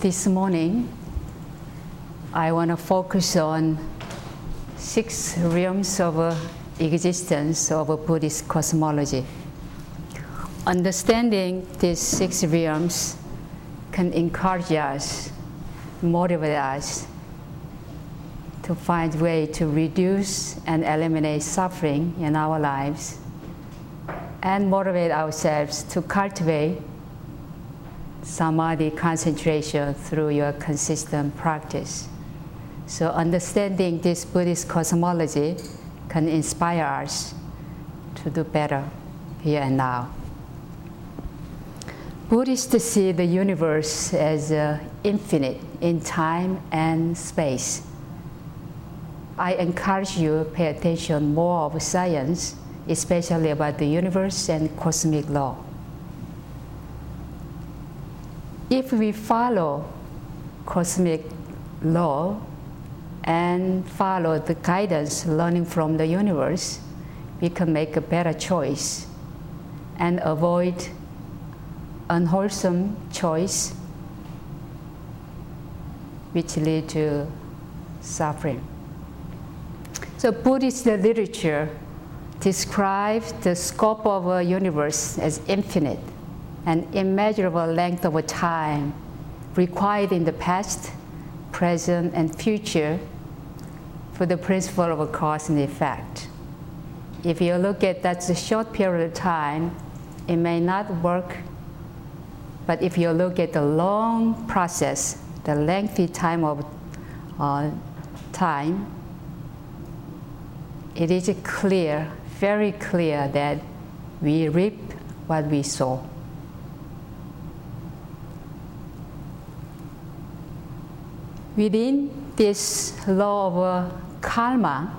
This morning, I want to focus on six realms of uh, existence of Buddhist cosmology. Understanding these six realms can encourage us, motivate us to find way to reduce and eliminate suffering in our lives and motivate ourselves to cultivate samadhi concentration through your consistent practice. So, understanding this Buddhist cosmology can inspire us to do better here and now. Buddhists see the universe as uh, infinite in time and space. I encourage you to pay attention more of science, especially about the universe and cosmic law. If we follow cosmic law and follow the guidance learning from the universe, we can make a better choice and avoid unwholesome choice which lead to suffering. So Buddhist literature describes the scope of a universe as infinite an immeasurable length of time required in the past, present, and future for the principle of a cause and effect. If you look at that's a short period of time, it may not work. But if you look at the long process, the lengthy time of uh, time, it is clear, very clear that we reap what we sow. Within this law of uh, karma,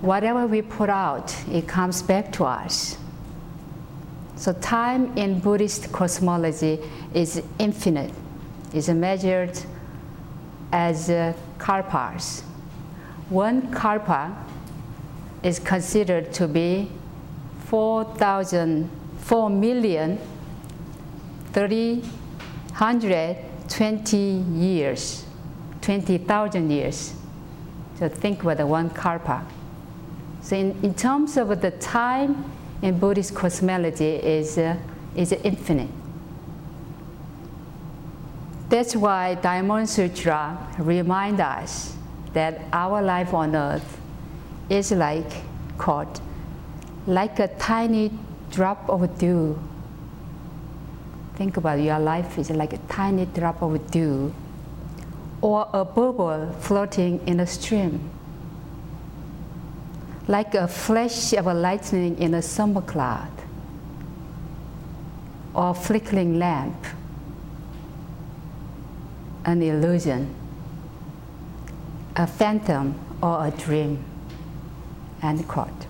whatever we put out, it comes back to us. So time in Buddhist cosmology is infinite, is measured as uh, kalpas. One kalpa is considered to be 4,000, 4 million, 30, 100, 20 years, 20,000 years. So think about the one kalpa. So in, in terms of the time in Buddhist cosmology is, uh, is infinite. That's why Diamond Sutra remind us that our life on earth is like, quote, like a tiny drop of dew Think about your life is like a tiny drop of dew or a bubble floating in a stream, like a flash of a lightning in a summer cloud, or a flickering lamp, an illusion, a phantom, or a dream. End quote.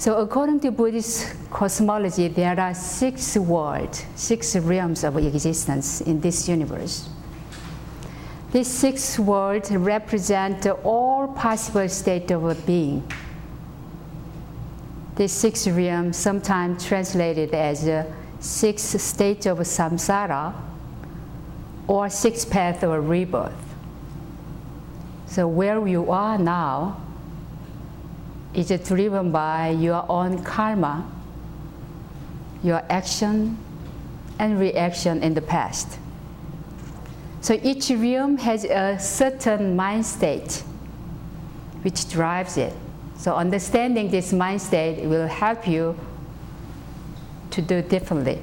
So according to Buddhist cosmology, there are six worlds, six realms of existence in this universe. These six worlds represent all possible states of a being. These six realms, sometimes translated as six states of samsara or six paths of rebirth. So where you are now is driven by your own karma, your action and reaction in the past. So each realm has a certain mind state which drives it. So understanding this mind state will help you to do differently.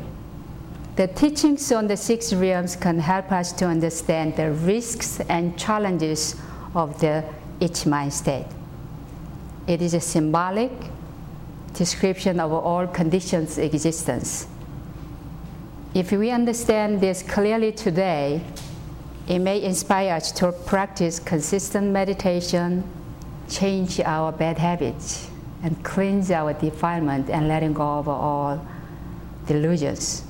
The teachings on the six realms can help us to understand the risks and challenges of the each mind state. It is a symbolic description of all conditions existence. If we understand this clearly today, it may inspire us to practice consistent meditation, change our bad habits, and cleanse our defilement and letting go of all delusions.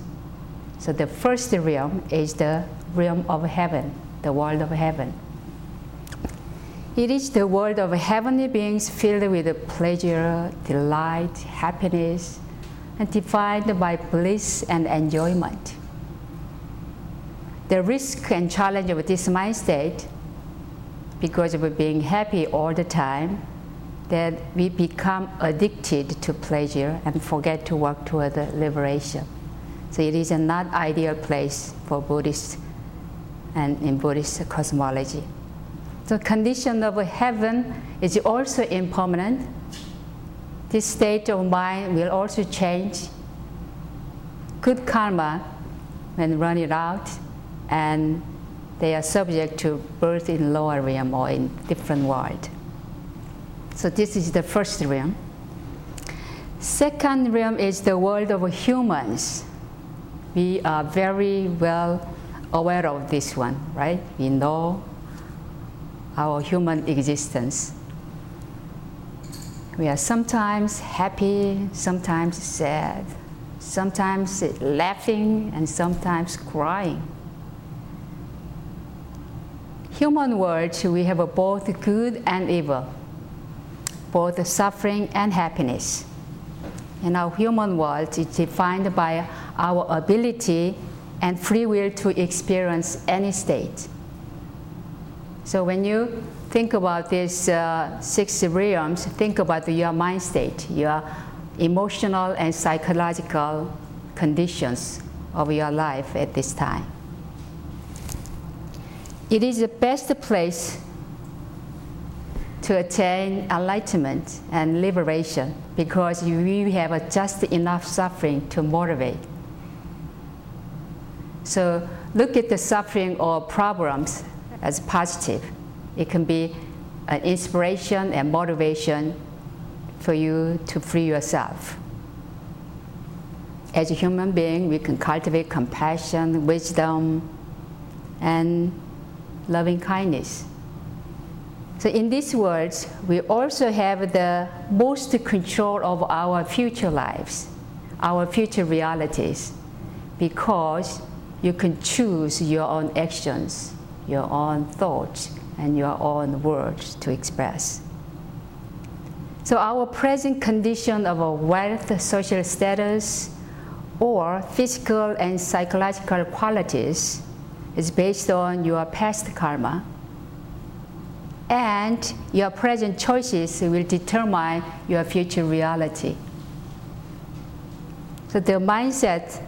So the first realm is the realm of heaven, the world of heaven. It is the world of heavenly beings filled with pleasure, delight, happiness, and defined by bliss and enjoyment. the risk and challenge of this mind state, because of being happy all the time, that we become addicted to pleasure and forget to work toward liberation. So it is a not ideal place for Buddhists and in Buddhist cosmology. The condition of heaven is also impermanent. This state of mind will also change. Good karma when run it out and they are subject to birth in lower realm or in different world. So this is the first realm. Second realm is the world of humans. We are very well aware of this one, right? We know our human existence. We are sometimes happy, sometimes sad, sometimes laughing, and sometimes crying. Human world, we have both good and evil, both suffering and happiness. And our human world is defined by our ability and free will to experience any state. So when you think about these uh, six realms, think about your mind state, your emotional and psychological conditions of your life at this time. It is the best place to attain enlightenment and liberation because we have just enough suffering to motivate. So look at the suffering or problems as positive. It can be an inspiration and motivation for you to free yourself. As a human being, we can cultivate compassion, wisdom, and loving kindness. So in these words, we also have the most control of our future lives, our future realities, because you can choose your own actions, your own thoughts, and your own words to express. So our present condition of wealth, social status, or physical and psychological qualities is based on your past karma. And your present choices will determine your future reality. So the mindset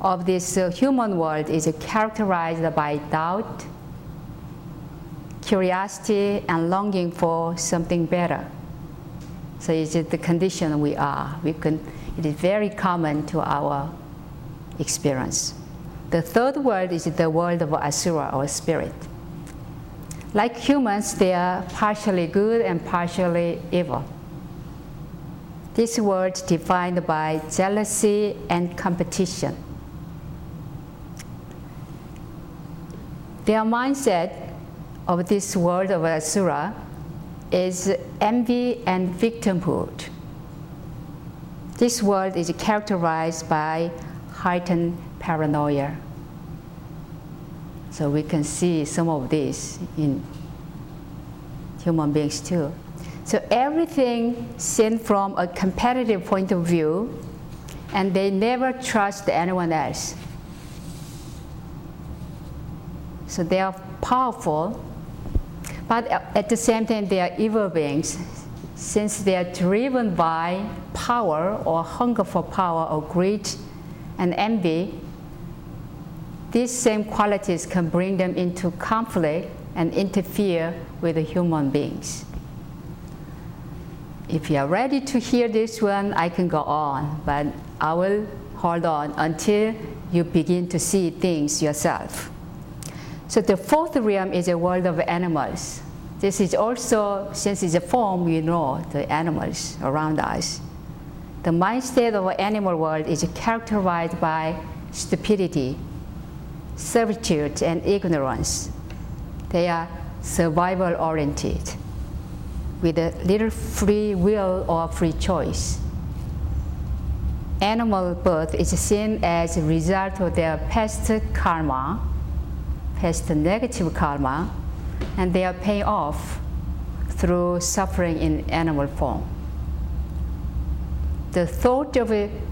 of this uh, human world is characterized by doubt, curiosity, and longing for something better. So it's the condition we are. We can, it is very common to our experience. The third world is the world of asura or spirit. Like humans, they are partially good and partially evil. This world defined by jealousy and competition. Their mindset of this world of asura is envy and victimhood. This world is characterized by heightened paranoia. So we can see some of this in human beings too. So everything seen from a competitive point of view, and they never trust anyone else. So they are powerful, but at the same time, they are evil beings since they are driven by power or hunger for power or greed and envy, these same qualities can bring them into conflict and interfere with the human beings. If you are ready to hear this one, I can go on, but I will hold on until you begin to see things yourself. So the fourth realm is a world of animals. This is also, since it's a form, we know the animals around us. The mind state of an animal world is characterized by stupidity, servitude, and ignorance. They are survival oriented, with a little free will or free choice. Animal birth is seen as a result of their past karma, past negative karma, and they are paying off through suffering in animal form the thought of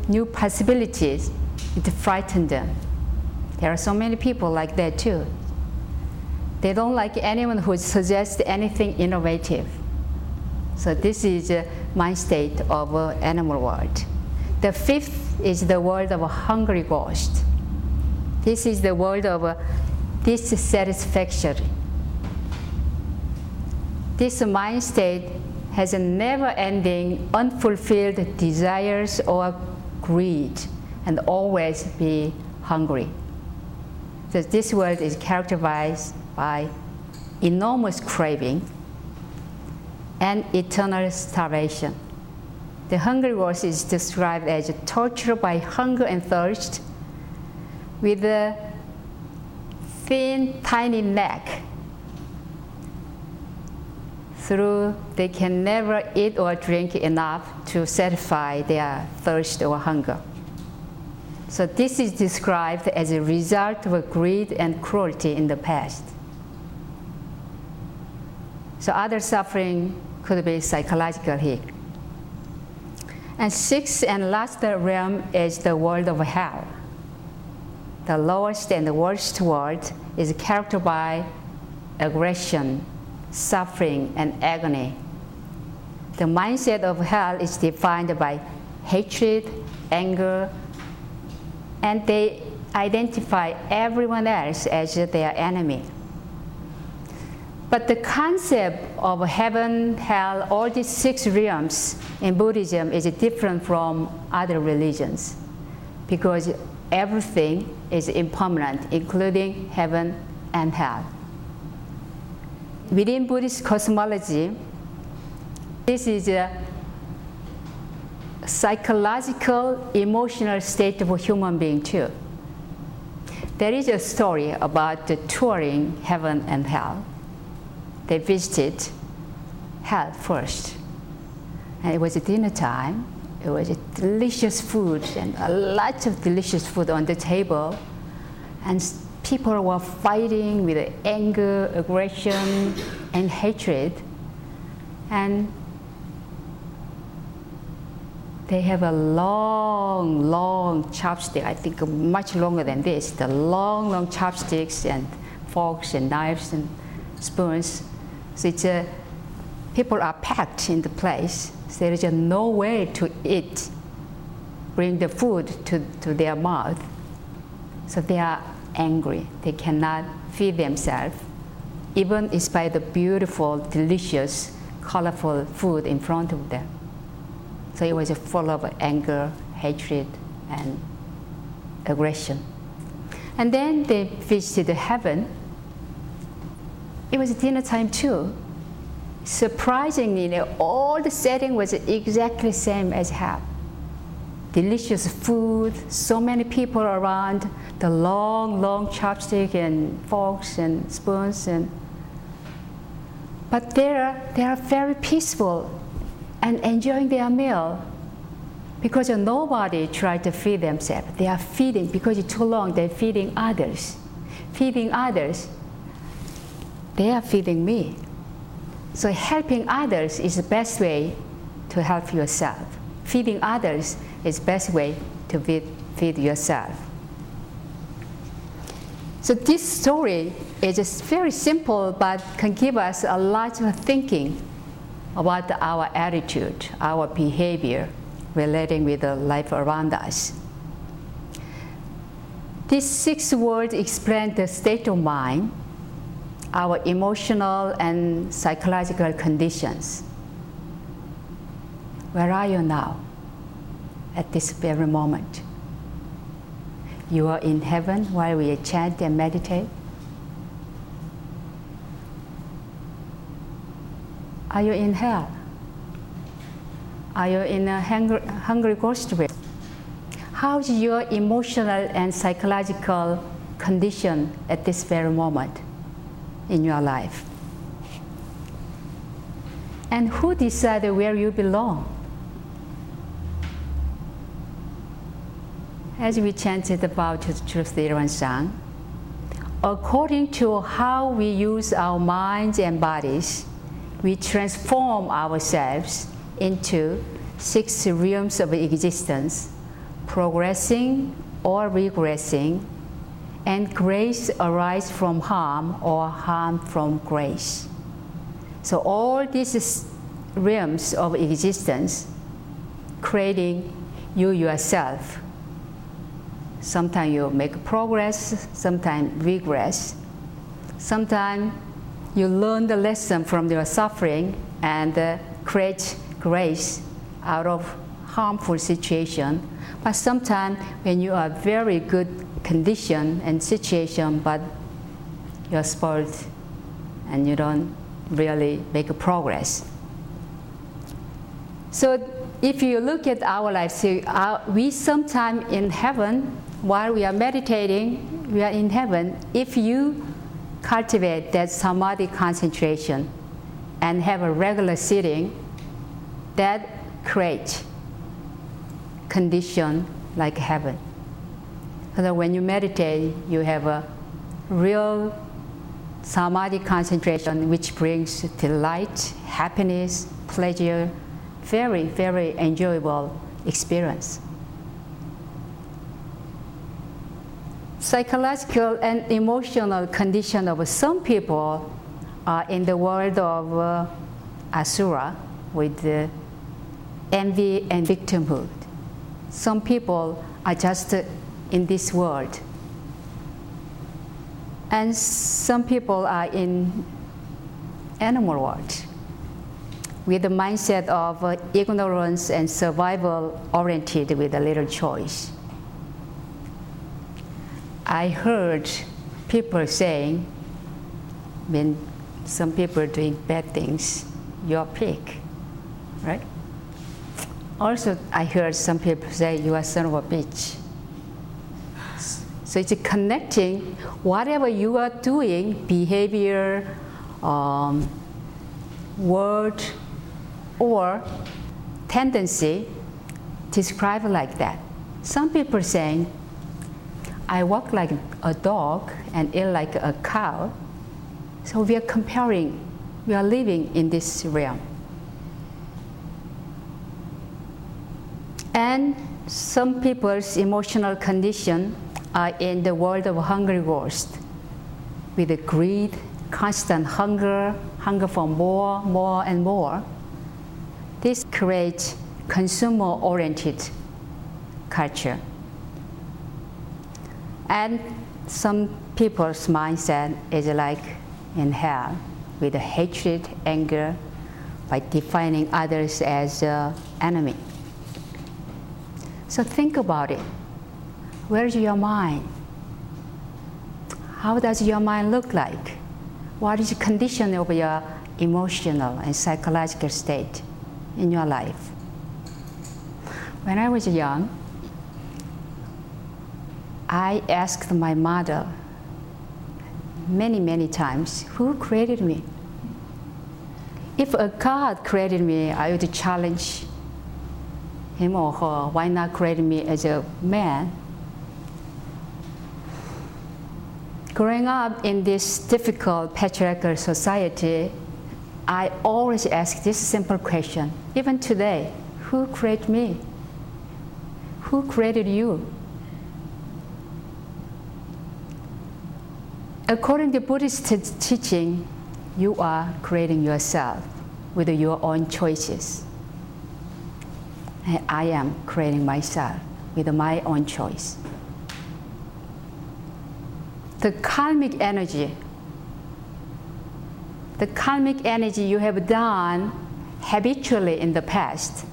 new possibilities, it frightened them. There are so many people like that too. They don't like anyone who suggests anything innovative. So this is a mind state of uh, animal world. The fifth is the world of a hungry ghost. This is the world of uh, dissatisfaction. This mind state has a never-ending, unfulfilled desires or greed, and always be hungry. So this world is characterized by enormous craving and eternal starvation. The hungry ghost is described as tortured by hunger and thirst with a thin, tiny neck. Through they can never eat or drink enough to satisfy their thirst or hunger. So this is described as a result of greed and cruelty in the past. So other suffering could be psychological here. And sixth and last realm is the world of hell. The lowest and the worst world is characterized by aggression, suffering, and agony. The mindset of hell is defined by hatred, anger, and they identify everyone else as their enemy. But the concept of heaven, hell, all these six realms in Buddhism is different from other religions because everything is impermanent, including heaven and hell. Within Buddhist cosmology, this is a psychological, emotional state of a human being too. There is a story about the touring heaven and hell they visited hell first. And it was dinner time. It was delicious food and a lot of delicious food on the table. And people were fighting with anger, aggression, and hatred. And they have a long, long chopstick, I think much longer than this, the long, long chopsticks and forks and knives and spoons so it's a, people are packed in the place. There is no way to eat, bring the food to, to their mouth. So they are angry. They cannot feed themselves, even despite the beautiful, delicious, colorful food in front of them. So it was full of anger, hatred, and aggression. And then they visited heaven it was dinner time too. Surprisingly, all the setting was exactly the same as hell. Delicious food, so many people around, the long, long chopstick and forks and spoons and but they're, they are very peaceful and enjoying their meal because nobody tried to feed themselves. They are feeding, because it's too long, they're feeding others. Feeding others they are feeding me. So helping others is the best way to help yourself. Feeding others is the best way to feed, feed yourself. So this story is just very simple, but can give us a lot of thinking about our attitude, our behavior relating with the life around us. These six words explain the state of mind our emotional and psychological conditions. Where are you now at this very moment? You are in heaven while we chant and meditate? Are you in hell? Are you in a hungry, hungry ghost way? How's your emotional and psychological condition at this very moment? In your life. And who decided where you belong? As we chanted about the Truth Theory song, according to how we use our minds and bodies, we transform ourselves into six realms of existence, progressing or regressing and grace arise from harm or harm from grace. So all these realms of existence creating you yourself. Sometimes you make progress, sometimes regress. Sometimes you learn the lesson from your suffering and uh, create grace out of harmful situation. But sometimes when you are very good condition and situation, but you're spoiled and you don't really make a progress. So if you look at our life, see, uh, we sometimes in heaven, while we are meditating, we are in heaven. If you cultivate that samadhi concentration and have a regular sitting, that creates condition like heaven. So when you meditate, you have a real samadhi concentration which brings delight, happiness, pleasure, very, very enjoyable experience. Psychological and emotional condition of some people are in the world of uh, asura with uh, envy and victimhood. Some people are just in this world. And some people are in animal world with the mindset of uh, ignorance and survival oriented with a little choice. I heard people saying, when some people are doing bad things, you're pig, right? Also, I heard some people say, you are son of a bitch. So it's connecting whatever you are doing, behavior, um, word, or tendency, describe like that. Some people saying, I walk like a dog and eat like a cow. So we are comparing, we are living in this realm. And some people's emotional condition are in the world of hungry ghost with the greed, constant hunger, hunger for more, more, and more. This creates consumer oriented culture. And some people's mindset is like in hell with hatred, anger, by defining others as an enemy. So think about it. Where's your mind? How does your mind look like? What is the condition of your emotional and psychological state in your life? When I was young, I asked my mother many, many times, who created me? If a God created me, I would challenge him or her, why not create me as a man? Growing up in this difficult patriarchal society, I always ask this simple question, even today who created me? Who created you? According to Buddhist teaching, you are creating yourself with your own choices. And I am creating myself with my own choice the karmic energy, the karmic energy you have done habitually in the past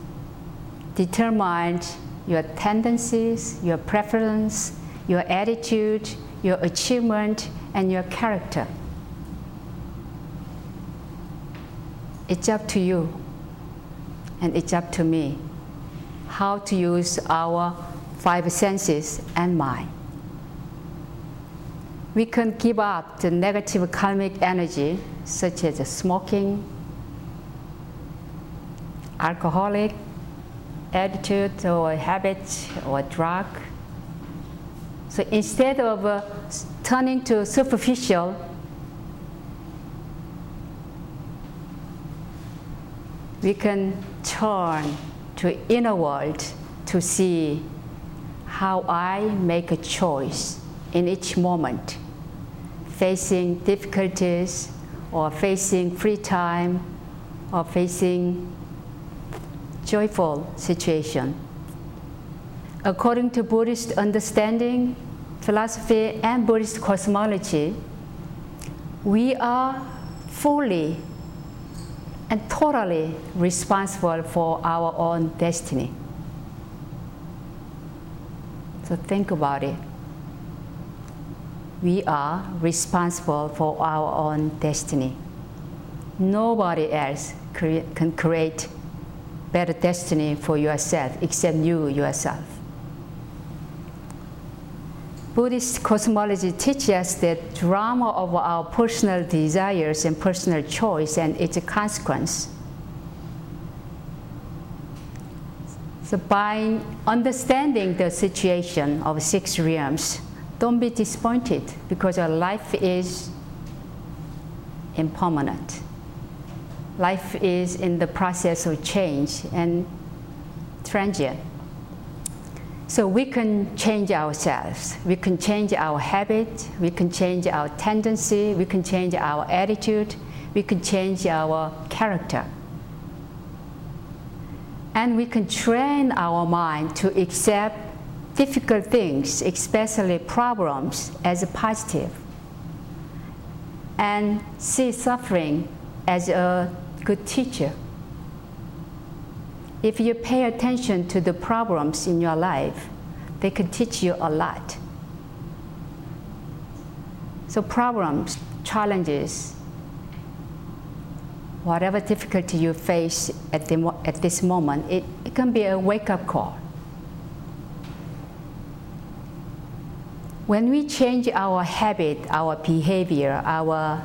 determined your tendencies, your preference, your attitude, your achievement, and your character. It's up to you, and it's up to me how to use our five senses and mind we can give up the negative karmic energy, such as smoking, alcoholic attitude or habit or drug. So instead of uh, turning to superficial, we can turn to inner world to see how I make a choice in each moment, facing difficulties or facing free time or facing joyful situation. According to Buddhist understanding, philosophy, and Buddhist cosmology, we are fully and totally responsible for our own destiny. So think about it. We are responsible for our own destiny. Nobody else cre- can create better destiny for yourself except you yourself. Buddhist cosmology teaches us the drama of our personal desires and personal choice and its consequence. So, by understanding the situation of six realms, don't be disappointed because your life is impermanent. Life is in the process of change and transient. So we can change ourselves. We can change our habit. We can change our tendency. We can change our attitude. We can change our character. And we can train our mind to accept difficult things, especially problems, as a positive, and see suffering as a good teacher if you pay attention to the problems in your life, they can teach you a lot. So, problems, challenges, whatever difficulty you face at, the, at this moment, it, it can be a wake up call. When we change our habit, our behavior, our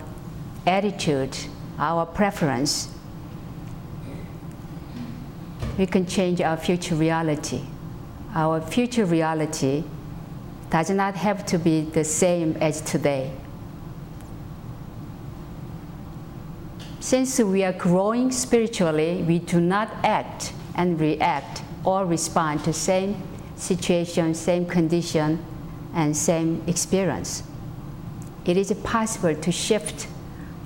attitude, our preference, we can change our future reality. Our future reality does not have to be the same as today. Since we are growing spiritually, we do not act and react or respond to same situation, same condition, and same experience. It is possible to shift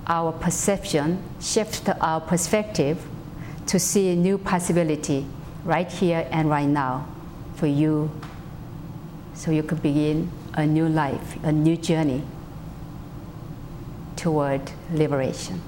our perception, shift our perspective to see a new possibility right here and right now for you so you could begin a new life, a new journey toward liberation.